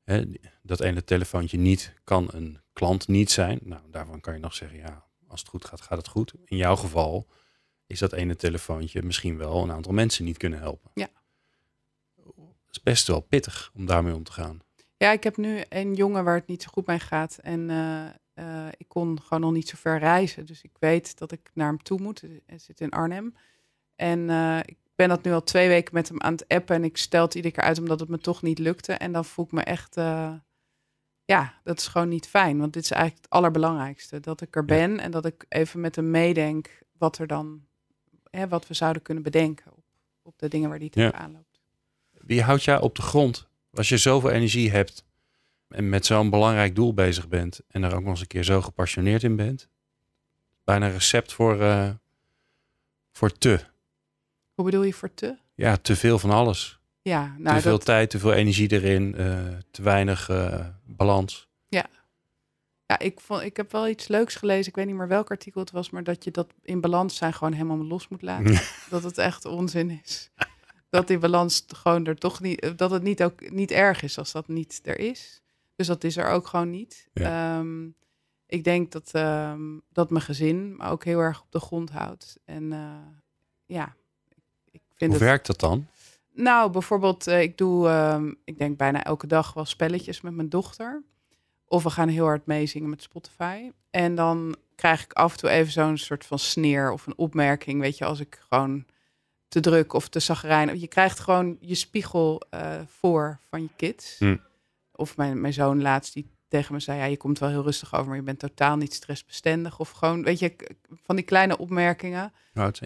hè, dat ene telefoontje niet kan een klant niet zijn. Nou, daarvan kan je nog zeggen, ja, als het goed gaat, gaat het goed. In jouw geval is dat ene telefoontje misschien wel een aantal mensen niet kunnen helpen. Ja. Het is best wel pittig om daarmee om te gaan. Ja, ik heb nu een jongen waar het niet zo goed mee gaat. En eh, eh, ik kon gewoon nog niet zo ver reizen. Dus ik weet dat ik naar hem toe moet. Hij zit in Arnhem. En eh, ik ben dat nu al twee weken met hem aan het appen. En ik stel het iedere keer uit omdat het me toch niet lukte. En dan voel ik me echt... eh, ja, dat is gewoon niet fijn. Want dit is eigenlijk het allerbelangrijkste. Dat ik er ben en dat ik even met hem meedenk... wat er dan... Hè, wat we zouden kunnen bedenken op, op de dingen waar die Ja. tegenaan loopt. Wie houdt jou op de grond als je zoveel energie hebt en met zo'n belangrijk doel bezig bent en er ook nog eens een keer zo gepassioneerd in bent? Bijna een recept voor, eh, voor te. Hoe bedoel je voor te? Ja, te veel van alles. Ja, nou, te veel dat, tijd, te veel energie erin, eh, te weinig eh, balans. Ja, ik, vond, ik heb wel iets leuks gelezen. Ik weet niet meer welk artikel het was, maar dat je dat in balans zijn gewoon helemaal los moet laten. dat het echt onzin is. Dat die balans gewoon er toch niet, dat het niet ook niet erg is als dat niet er is. Dus dat is er ook gewoon niet. Ehm, ik denk dat, ehm, dat mijn gezin me ook heel erg op de grond houdt. En eh, ja, ik vind Hoe het. werkt dat dan? Nou, bijvoorbeeld, eh, ik doe, ehm, ik denk bijna elke dag wel spelletjes met mijn dochter. Of we gaan heel hard meezingen met Spotify. En dan krijg ik af en toe even zo'n soort van sneer of een opmerking. Weet je, als ik gewoon te druk of te zagrijn. Je krijgt gewoon je spiegel eh, voor van je kids. Hm. Of mijn, mijn zoon laatst die tegen me zei... ja, je komt wel heel rustig over, maar je bent totaal niet stressbestendig. Of gewoon, weet je, van die kleine opmerkingen.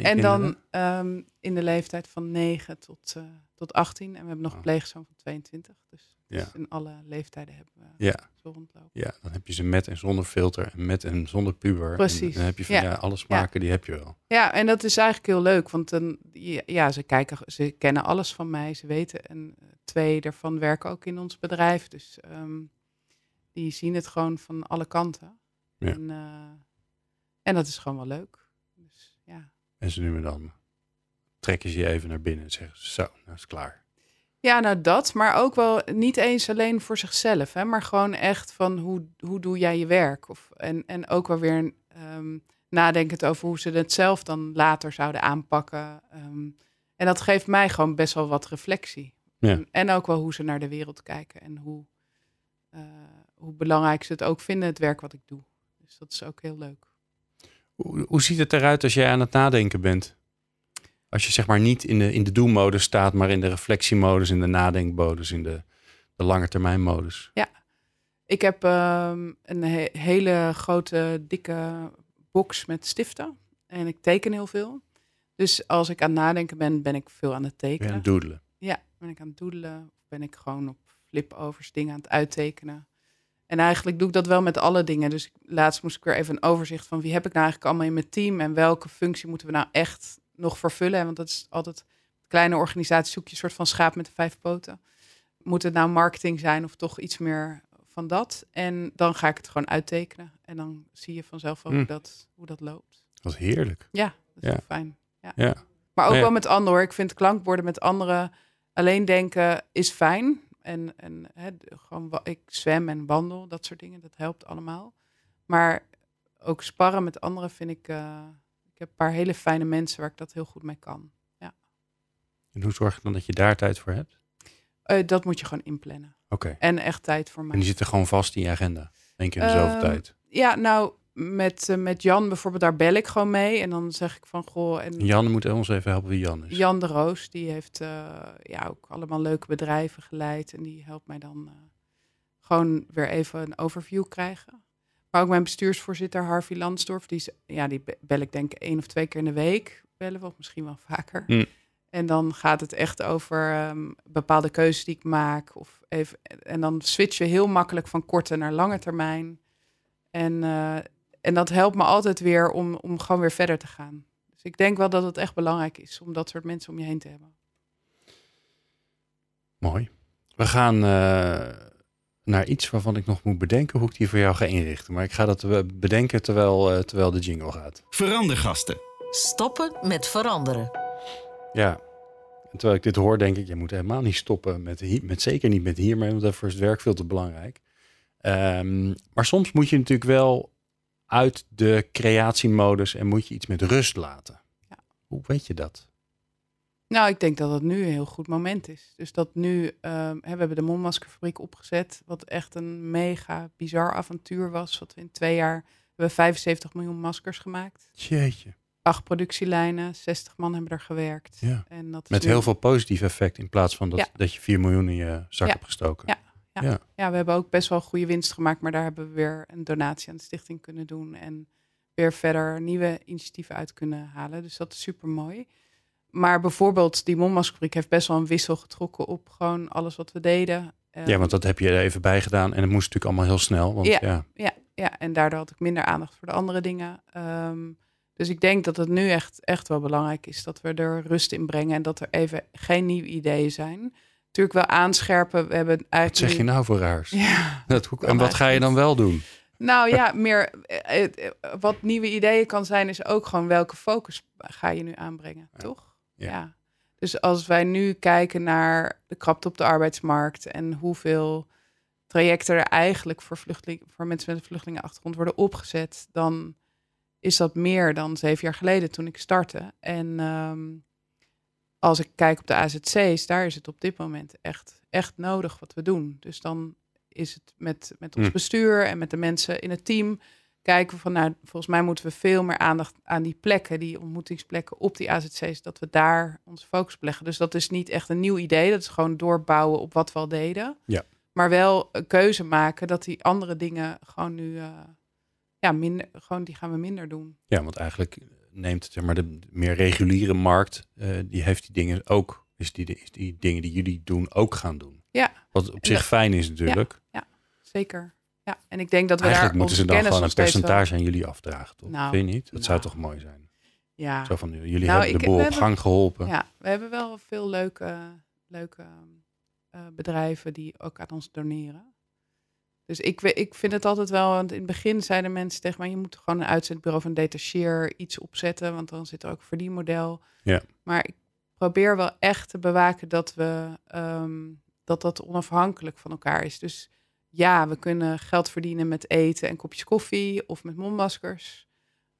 En dan ehm, in de leeftijd van 9 tot, eh, tot 18. En we hebben nog een Oh. pleegzoon van 22. Dus, Ja. dus in alle leeftijden hebben we Ja. zo rondlopen. Ja, dan heb je ze met en zonder filter en met en zonder puber. En Precies. dan heb je van Ja. ja. alle smaken, die heb je wel. Ja, en dat is eigenlijk heel leuk. Want dan, ja, ze, kijken, ze kennen alles van mij. Ze weten. En eh, twee daarvan werken ook in ons bedrijf. Dus ehm, die zien het gewoon van alle kanten. Ja. En, eh, en dat is gewoon wel leuk. Dus, ja. En ze nu en dan trekken ze je even naar binnen en zeggen ze, zo, nou is het klaar. Ja, nou dat, maar ook wel niet eens alleen voor zichzelf, hè, maar gewoon echt van hoe, hoe doe jij je werk? Of, en, en ook wel weer ehm nadenkend over hoe ze het zelf dan later zouden aanpakken. Ehm, en dat geeft mij gewoon best wel wat reflectie. Ja. En, en ook wel hoe ze naar de wereld kijken en hoe, eh, hoe belangrijk ze het ook vinden, het werk wat ik doe. Dus dat is ook heel leuk. Hoe, hoe ziet het eruit als jij aan het nadenken bent? Als je zeg maar niet in de, in de do-modus staat, maar in de reflectiemodus, in de nadenkmodus, in de, de lange termijn modus. Ik heb ehm, een he- hele grote, dikke box met stiften. En ik teken heel veel. Dus als ik aan het nadenken ben, ben ik veel aan het Ben je aan tekenen. het doodelen. Ja, ben ik aan het doedelen. Of ben ik gewoon op flipovers dingen aan het uittekenen. En eigenlijk doe ik dat wel met alle dingen. Dus laatst moest ik weer even een overzicht van wie heb ik nou eigenlijk allemaal in mijn team. En welke functie moeten we nou echt nog vervullen. Want dat is altijd, kleine organisatie zoek je een soort van schaap met de vijf poten. Moet het nou marketing zijn of toch iets meer van dat? En dan ga ik het gewoon uittekenen. En dan zie je vanzelf wel hoe, Hm. dat, hoe dat loopt. Dat is heerlijk. Ja, dat is Ja. fijn. Ja. Maar ook ja. wel met anderen hoor. Ik vind klankborden met anderen alleen denken is fijn. En, en hè, gewoon ik zwem en wandel, dat soort dingen, dat helpt allemaal. Maar ook sparren met anderen vind ik. eh, ik heb een paar hele fijne mensen waar ik dat heel goed mee kan. En hoe zorg je dan dat je daar tijd voor hebt? Eh, dat moet je gewoon inplannen. Oké. En echt tijd voor En mij. die zitten gewoon vast in je agenda. Eén keer in de zoveel Ehm, tijd. Ja, nou, met, eh, met Jan bijvoorbeeld, daar bel ik gewoon mee. En dan zeg ik van, goh, en En Jan moet ons even helpen wie Jan is. Jan de Roos, die heeft eh, ja, ook allemaal leuke bedrijven geleid. En die helpt mij dan gewoon weer even een overview krijgen. Maar ook mijn bestuursvoorzitter Harvey Lansdorf, die, ja, die be- bel ik denk één of twee keer in de week. Bellen we, of misschien wel vaker. Hm. En dan gaat het echt over ehm, bepaalde keuzes die ik maak. Of even, en dan switchen we heel makkelijk van korte naar lange termijn. En, eh, en dat helpt me altijd weer om, om gewoon weer verder te gaan. Dus ik denk wel dat het echt belangrijk is om dat soort mensen om je heen te hebben. Mooi. We gaan eh, naar iets waarvan ik nog moet bedenken hoe ik die voor jou ga inrichten. Maar ik ga dat eh, bedenken terwijl, eh, terwijl de jingle gaat. Verandergasten. Stoppen met veranderen. Ja. En terwijl ik dit hoor, denk ik, je moet helemaal niet stoppen met, hier, met zeker niet met hiermee, want daarvoor is het werk veel te belangrijk. Ehm, maar soms moet je natuurlijk wel uit de creatiemodus en moet je iets met rust laten. Ja. Hoe weet je dat? Nou, ik denk dat het nu een heel goed moment is. Dus dat nu, ehm, hè, we hebben de mondmaskerfabriek opgezet, wat echt een mega bizar avontuur was. Wat we in twee jaar hebben 75 miljoen maskers gemaakt. Jeetje. Acht productielijnen, 60 man hebben er gewerkt. Ja. En dat is Met nu- heel veel positief effect in plaats van dat, Ja. dat je 4 miljoen in je zak Ja. hebt gestoken. Ja. Ja. Ja. Ja, we hebben ook best wel goede winst gemaakt, maar daar hebben we weer een donatie aan de stichting kunnen doen en weer verder nieuwe initiatieven uit kunnen halen. Dus dat is super mooi. Maar bijvoorbeeld die mondmaskerfabriek heeft best wel een wissel getrokken op gewoon alles wat we deden. Ja, Ehm, want dat heb je er even bij gedaan en het moest natuurlijk allemaal heel snel. Want ja, Ja. Ja, ja, en daardoor had ik minder aandacht voor de andere dingen. Ehm, dus ik denk dat het nu echt, echt wel belangrijk is dat we er rust in brengen en dat er even geen nieuwe ideeën zijn. Natuurlijk wel aanscherpen. We hebben eigenlijk. wat zeg je nou voor raars? Ja. Dat, en wat ga je dan wel doen? Nou ja, meer eh, eh, wat nieuwe ideeën kan zijn, is ook gewoon welke focus ga je nu aanbrengen, Ja. toch? Ja. Dus als wij nu kijken naar de krapte op de arbeidsmarkt en hoeveel trajecten er eigenlijk voor, vluchteling, voor mensen met een vluchtelingenachtergrond worden opgezet, dan is dat meer dan zeven jaar geleden toen ik startte. En ehm, als ik kijk op de AZC's, daar is het op dit moment echt, echt nodig wat we doen. Dus dan is het met, met ons Hm. bestuur en met de mensen in het team kijken we van, nou, volgens mij moeten we veel meer aandacht aan die plekken, die ontmoetingsplekken op die AZC's, dat we daar onze focus op leggen. Dus dat is niet echt een nieuw idee, dat is gewoon doorbouwen op wat we al deden. Ja. Maar wel een keuze maken dat die andere dingen gewoon nu, eh, ja, minder, gewoon die gaan we minder doen. Ja, want eigenlijk neemt zeg maar, de meer reguliere markt, eh, die heeft die dingen ook, is die, is die dingen die jullie doen ook gaan doen. Ja. Wat op zich dat- fijn is natuurlijk. Zeker. Ja, en ik denk dat we Eigenlijk daar moeten ze dan kennis gewoon een steeds wel- percentage aan jullie afdragen, toch? Nou, Vind je niet? Dat zou nou. toch mooi zijn? Ja, Zo van, jullie Nou, hebben de boel op hebben- gang geholpen. Ja, we hebben wel veel leuke, leuke eh, bedrijven die ook aan ons doneren. Dus ik, ik vind het altijd wel, want in het begin zeiden mensen tegen mij, je moet gewoon een uitzendbureau van detacheer iets opzetten, want dan zit er ook verdienmodel. Ja. Maar ik probeer wel echt te bewaken dat we ehm, dat dat onafhankelijk van elkaar is. Dus ja, we kunnen geld verdienen met eten en kopjes koffie of met mondmaskers,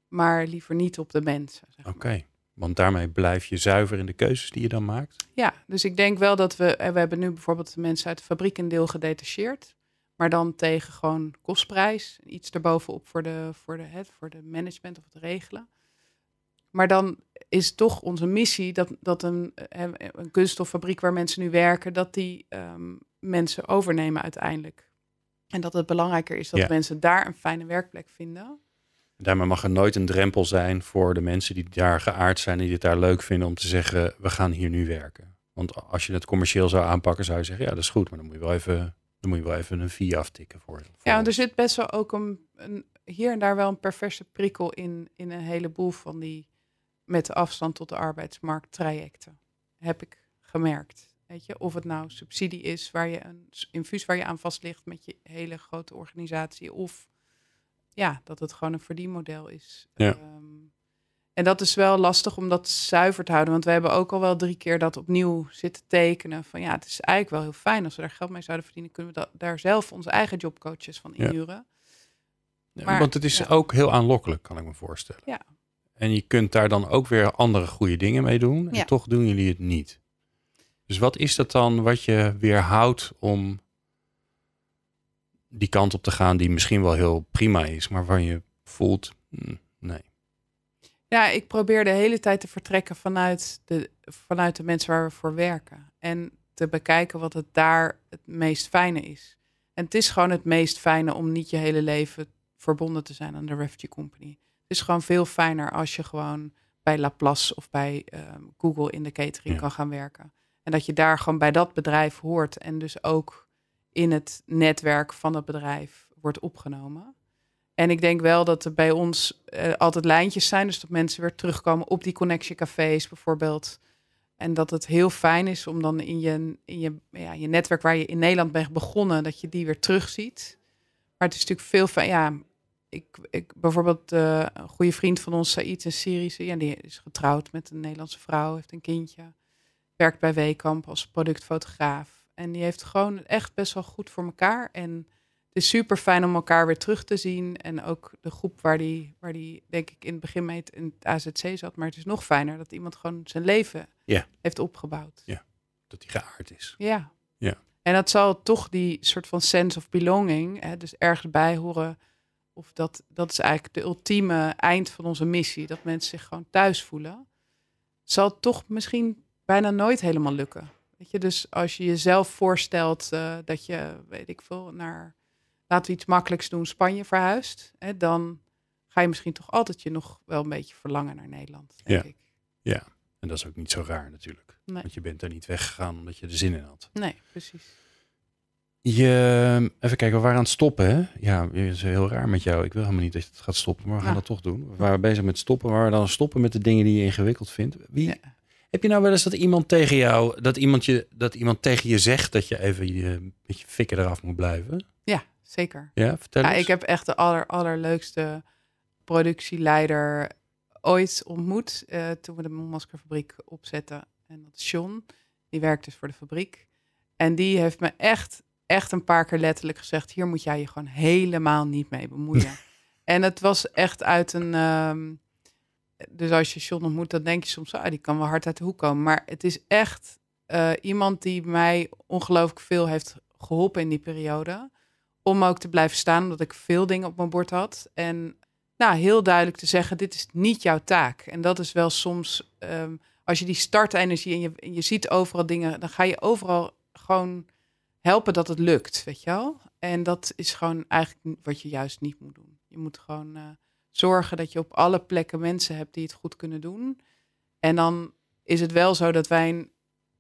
maar liever niet op de mensen. Zeg maar. Oké, want daarmee blijf je zuiver in de keuzes die je dan maakt. Ja, dus ik denk wel dat we... en We hebben nu bijvoorbeeld de mensen uit de fabriek een deel gedetacheerd. Maar dan tegen gewoon kostprijs. Iets erbovenop voor de, voor de, het, voor de management of het regelen. Maar dan is toch onze missie dat, dat een, eh, een kunststoffabriek waar mensen nu werken... dat die ehm, mensen overnemen uiteindelijk. En dat het belangrijker is dat Ja. mensen daar een fijne werkplek vinden. Daarmee mag er nooit een drempel zijn voor de mensen die daar geaard zijn, die het daar leuk vinden om te zeggen, we gaan hier nu werken. Want als je het commercieel zou aanpakken, zou je zeggen, ja, dat is goed, maar dan moet je wel even, dan moet je wel even een fee aftikken voor. voor Ja, want er zit best wel ook een, een hier en daar wel een perverse prikkel in, in een heleboel van die met afstand tot de arbeidsmarkt trajecten. Heb ik gemerkt. Weet je, of het nou subsidie is waar je een infuus waar je aan vast ligt met je hele grote organisatie, of ja, dat het gewoon een verdienmodel is. Ja. Ehm, en dat is wel lastig om dat zuiver te houden. Want we hebben ook al wel drie keer dat opnieuw zitten tekenen. Van ja, het is eigenlijk wel heel fijn als we daar geld mee zouden verdienen. Kunnen we da- daar zelf onze eigen jobcoaches van inhuren. Ja, maar- Want het is ja. ook heel aanlokkelijk, kan ik me voorstellen. Ja. En je kunt daar dan ook weer andere goede dingen mee doen. En Ja. toch doen jullie het niet. Dus wat is dat dan wat je weerhoudt om die kant op te gaan die misschien wel heel prima is, maar waar je voelt, hm, nee. Ja, ik probeer de hele tijd te vertrekken vanuit de, vanuit de mensen waar we voor werken. En te bekijken wat het daar het meest fijne is. En het is gewoon het meest fijne om niet je hele leven verbonden te zijn aan de Refugee Company. Het is gewoon veel fijner als je gewoon bij Laplace of bij ehm, Google in de catering Ja. kan gaan werken. En dat je daar gewoon bij dat bedrijf hoort en dus ook in het netwerk van dat bedrijf wordt opgenomen. En ik denk wel dat er bij ons eh, altijd lijntjes zijn. Dus dat mensen weer terugkomen op die connectiecafés bijvoorbeeld. En dat het heel fijn is om dan in je, in je, ja, je netwerk waar je in Nederland bent begonnen, dat je die weer terugziet. Maar het is natuurlijk veel fijn. Ja, ik, ik, bijvoorbeeld eh, een goede vriend van ons, Said, een Syrische, ja, die is getrouwd met een Nederlandse vrouw, heeft een kindje. Werkt bij Weekamp als productfotograaf. En die heeft gewoon echt best wel goed voor elkaar. En het is super fijn om elkaar weer terug te zien. En ook de groep waar die, waar die denk ik in het begin mee in het AZC zat. Maar het is nog fijner dat iemand gewoon zijn leven Ja. heeft opgebouwd. Ja. Dat die geaard is. Ja. Ja. En dat zal toch die soort van sense of belonging, hè, dus ergens bij horen. Of dat, dat is eigenlijk de ultieme eind van onze missie. Dat mensen zich gewoon thuis voelen. Zal toch misschien bijna nooit helemaal lukken. Weet je, dus als je jezelf voorstelt eh, dat je, weet ik veel, naar, laten we iets makkelijks doen, Spanje verhuist. Hè, dan ga je misschien toch altijd je nog wel een beetje verlangen naar Nederland, denk Ja. ik. En dat is ook niet zo raar natuurlijk. Nee. Want je bent er niet weggegaan omdat je er zin in had. Nee, precies. Je, even kijken, we waren aan het stoppen. Hè? Ja, is heel raar met jou. Ik wil helemaal niet dat je het gaat stoppen, maar we gaan Ja. dat toch doen. We waren bezig met stoppen, maar we dan stoppen met de dingen die je ingewikkeld vindt. Wie, Ja. Heb je nou wel eens dat iemand tegen jou, dat iemand, je, dat iemand tegen je zegt dat je even je, met je fikken eraf moet blijven? Ja, zeker. Ja, vertel Ja, eens. ik heb echt de aller, allerleukste productieleider ooit ontmoet eh, toen we de Mondmaskerfabriek opzetten. En dat is John, die werkt dus voor de fabriek. En die heeft me echt, echt een paar keer letterlijk gezegd... hier moet jij je gewoon helemaal niet mee bemoeien. en het was echt uit een... ehm, dus als je John ontmoet, dan denk je soms... Ah, die kan wel hard uit de hoek komen. Maar het is echt eh, iemand die mij ongelooflijk veel heeft geholpen in die periode om ook te blijven staan, omdat ik veel dingen op mijn bord had. En nou, heel duidelijk te zeggen, dit is niet jouw taak. En dat is wel soms, ehm, als je die startenergie en je, en je ziet overal dingen, dan ga je overal gewoon helpen dat het lukt, weet je wel? En dat is gewoon eigenlijk wat je juist niet moet doen. Je moet gewoon eh, zorgen dat je op alle plekken mensen hebt die het goed kunnen doen. En dan is het wel zo dat wij een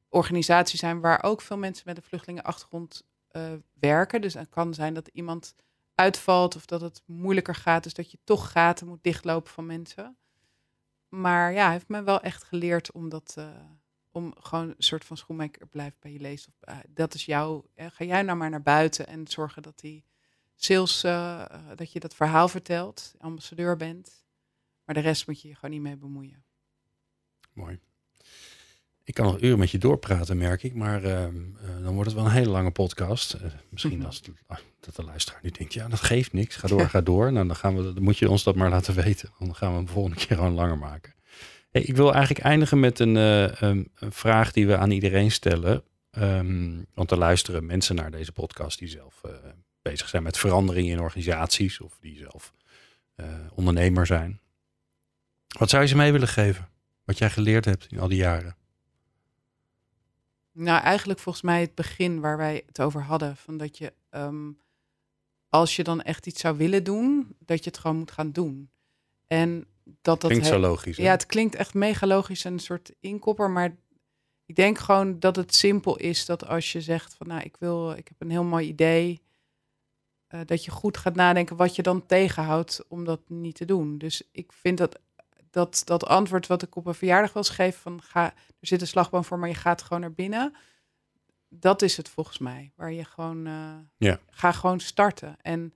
organisatie zijn waar ook veel mensen met een vluchtelingenachtergrond eh, werken. Dus het kan zijn dat iemand uitvalt of dat het moeilijker gaat. Dus dat je toch gaten moet dichtlopen van mensen. Maar ja, heeft me wel echt geleerd om dat... eh, om gewoon een soort van schoenmaker blijft bij je leest. Of, dat is jouw... eh, ga jij nou maar naar buiten en zorgen dat die sales... eh, eh, dat je dat verhaal vertelt, ambassadeur bent. Maar de rest moet je je gewoon niet mee bemoeien. Mooi. Ik kan nog uren met je doorpraten, merk ik. Maar eh, dan wordt het wel een hele lange podcast. Misschien Mhm. als de, ah, dat de luisteraar nu denkt, ja, dat geeft niks. Ga door, ga door. Nou, dan, gaan we, dan moet je ons dat maar laten weten. Dan gaan we hem de volgende keer gewoon langer maken. Hey, ik wil eigenlijk eindigen met een, vraag die we aan iedereen stellen. Ehm, want er luisteren mensen naar deze podcast die zelf bezig zijn met veranderingen in organisaties. Of die zelf eh, ondernemer zijn. Wat zou je ze mee willen geven? Wat jij geleerd hebt in al die jaren? Nou, eigenlijk volgens mij het begin waar wij het over hadden. Van dat je, ehm, als je dan echt iets zou willen doen, dat je het gewoon moet gaan doen. En dat dat... Klinkt zo logisch. hè? Ja, het klinkt echt mega logisch en een soort inkopper. Maar ik denk gewoon dat het simpel is dat als je zegt van... nou, ik, wil, ik heb een heel mooi idee... eh, dat je goed gaat nadenken wat je dan tegenhoudt om dat niet te doen. Dus ik vind dat dat, dat antwoord wat ik op een verjaardag wel eens geef... van ga, er zit een slagboom voor, maar je gaat gewoon naar binnen... Dat is het volgens mij, waar je gewoon... eh, Ja. Ga gewoon starten en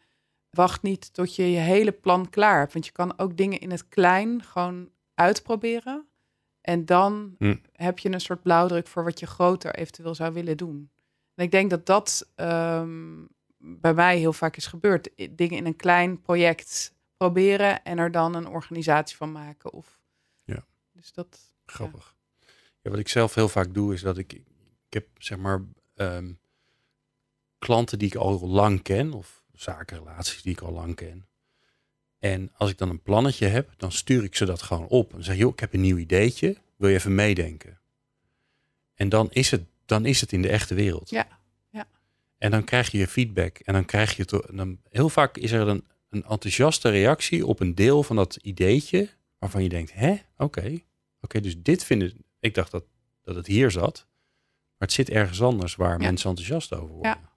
wacht niet tot je je hele plan klaar hebt. Want je kan ook dingen in het klein gewoon uitproberen. En dan Hm. heb je een soort blauwdruk voor wat je groter eventueel zou willen doen. En ik denk dat dat ehm, bij mij heel vaak is gebeurd. Dingen in een klein project proberen en er dan een organisatie van maken. Of, Ja. Dus dat, Grappig. Ja, wat ik zelf heel vaak doe, is dat ik, ik heb zeg maar ehm, klanten die ik al lang ken, of zakenrelaties die ik al lang ken. En als ik dan een plannetje heb, dan stuur ik ze dat gewoon op. En zeg, joh, ik heb een nieuw ideetje, wil je even meedenken? En dan is het, dan is het in de echte wereld. Ja. En dan krijg je feedback. En dan krijg je to- dan, heel vaak is er een, een enthousiaste reactie op een deel van dat ideetje, waarvan je denkt, hè, oké, oké, dus dit vinden, ik dacht dat, dat het hier zat, maar het zit ergens anders waar Ja. mensen enthousiast over worden. Ja.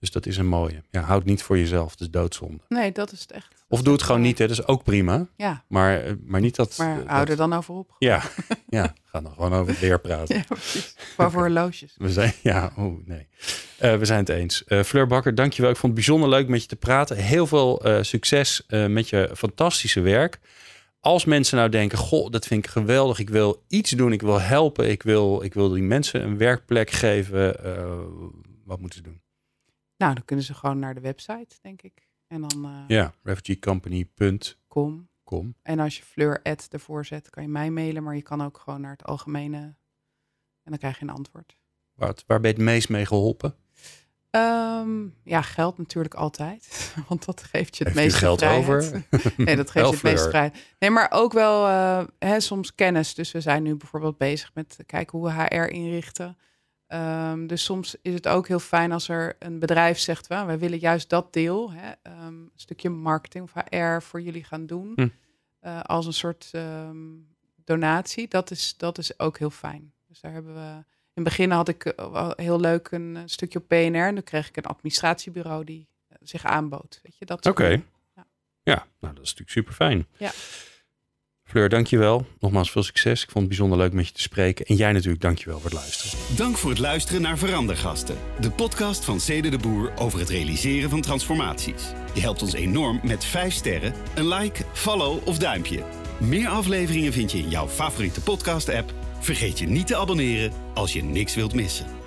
Dus dat is een mooie. Ja, houd niet voor jezelf, dat is doodzonde. nee, dat is het echt. Of doe het gewoon niet, hè, dat is ook prima. Ja, Maar, eh, maar niet dat... maar dat- hou er dan over op. Ja, ja, ga dan gewoon over het weer praten. Ja, precies. Voor horloges. We zijn, ja, oh nee. Eh, we zijn het eens. Eh Fleur Bakker, dankjewel. Ik vond het bijzonder leuk met je te praten. Heel veel eh, succes eh, met je fantastische werk. Als mensen nou denken, goh, dat vind ik geweldig. Ik wil iets doen, ik wil helpen. Ik wil, ik wil die mensen een werkplek geven. eh, wat moeten ze doen? Nou, dan kunnen ze gewoon naar de website, denk ik. En dan eh, Ja, refugeecompany.com. kom. En als je Fleur ad ervoor zet, kan je mij mailen. Maar je kan ook gewoon naar het algemene. En dan krijg je een antwoord. Waar, waar ben je het meest mee geholpen? Ehm, ja, geld natuurlijk altijd. Want dat geeft je het meeste geld vrijheid. over? Nee, dat geeft je het Fleur. vrijheid. Nee, maar ook wel eh, hè, soms kennis. Dus we zijn nu bijvoorbeeld bezig met kijken hoe we HR inrichten. Ehm, dus soms is het ook heel fijn als er een bedrijf zegt... "Wel, wij willen juist dat deel, hè, ehm, een stukje marketing of HR voor jullie gaan doen. Hm. eh, als een soort ehm, donatie. Dat is, dat is ook heel fijn. Dus daar hebben we... In het begin had ik eh, heel leuk een eh, stukje op PNR. En toen kreeg ik een administratiebureau die zich aanbood. Weet je, dat Oké. dingen. Ja, nou, dat is natuurlijk super fijn. Ja. Fleur, dankjewel. Nogmaals veel succes. Ik vond het bijzonder leuk met je te spreken. En jij natuurlijk, dankjewel voor het luisteren. Dank voor het luisteren naar Verandergasten. De podcast van Cede de Boer over het realiseren van transformaties. Je helpt ons enorm met 5 sterren, een like, follow of duimpje. Meer afleveringen vind je in jouw favoriete podcast app. Vergeet je niet te abonneren als je niks wilt missen.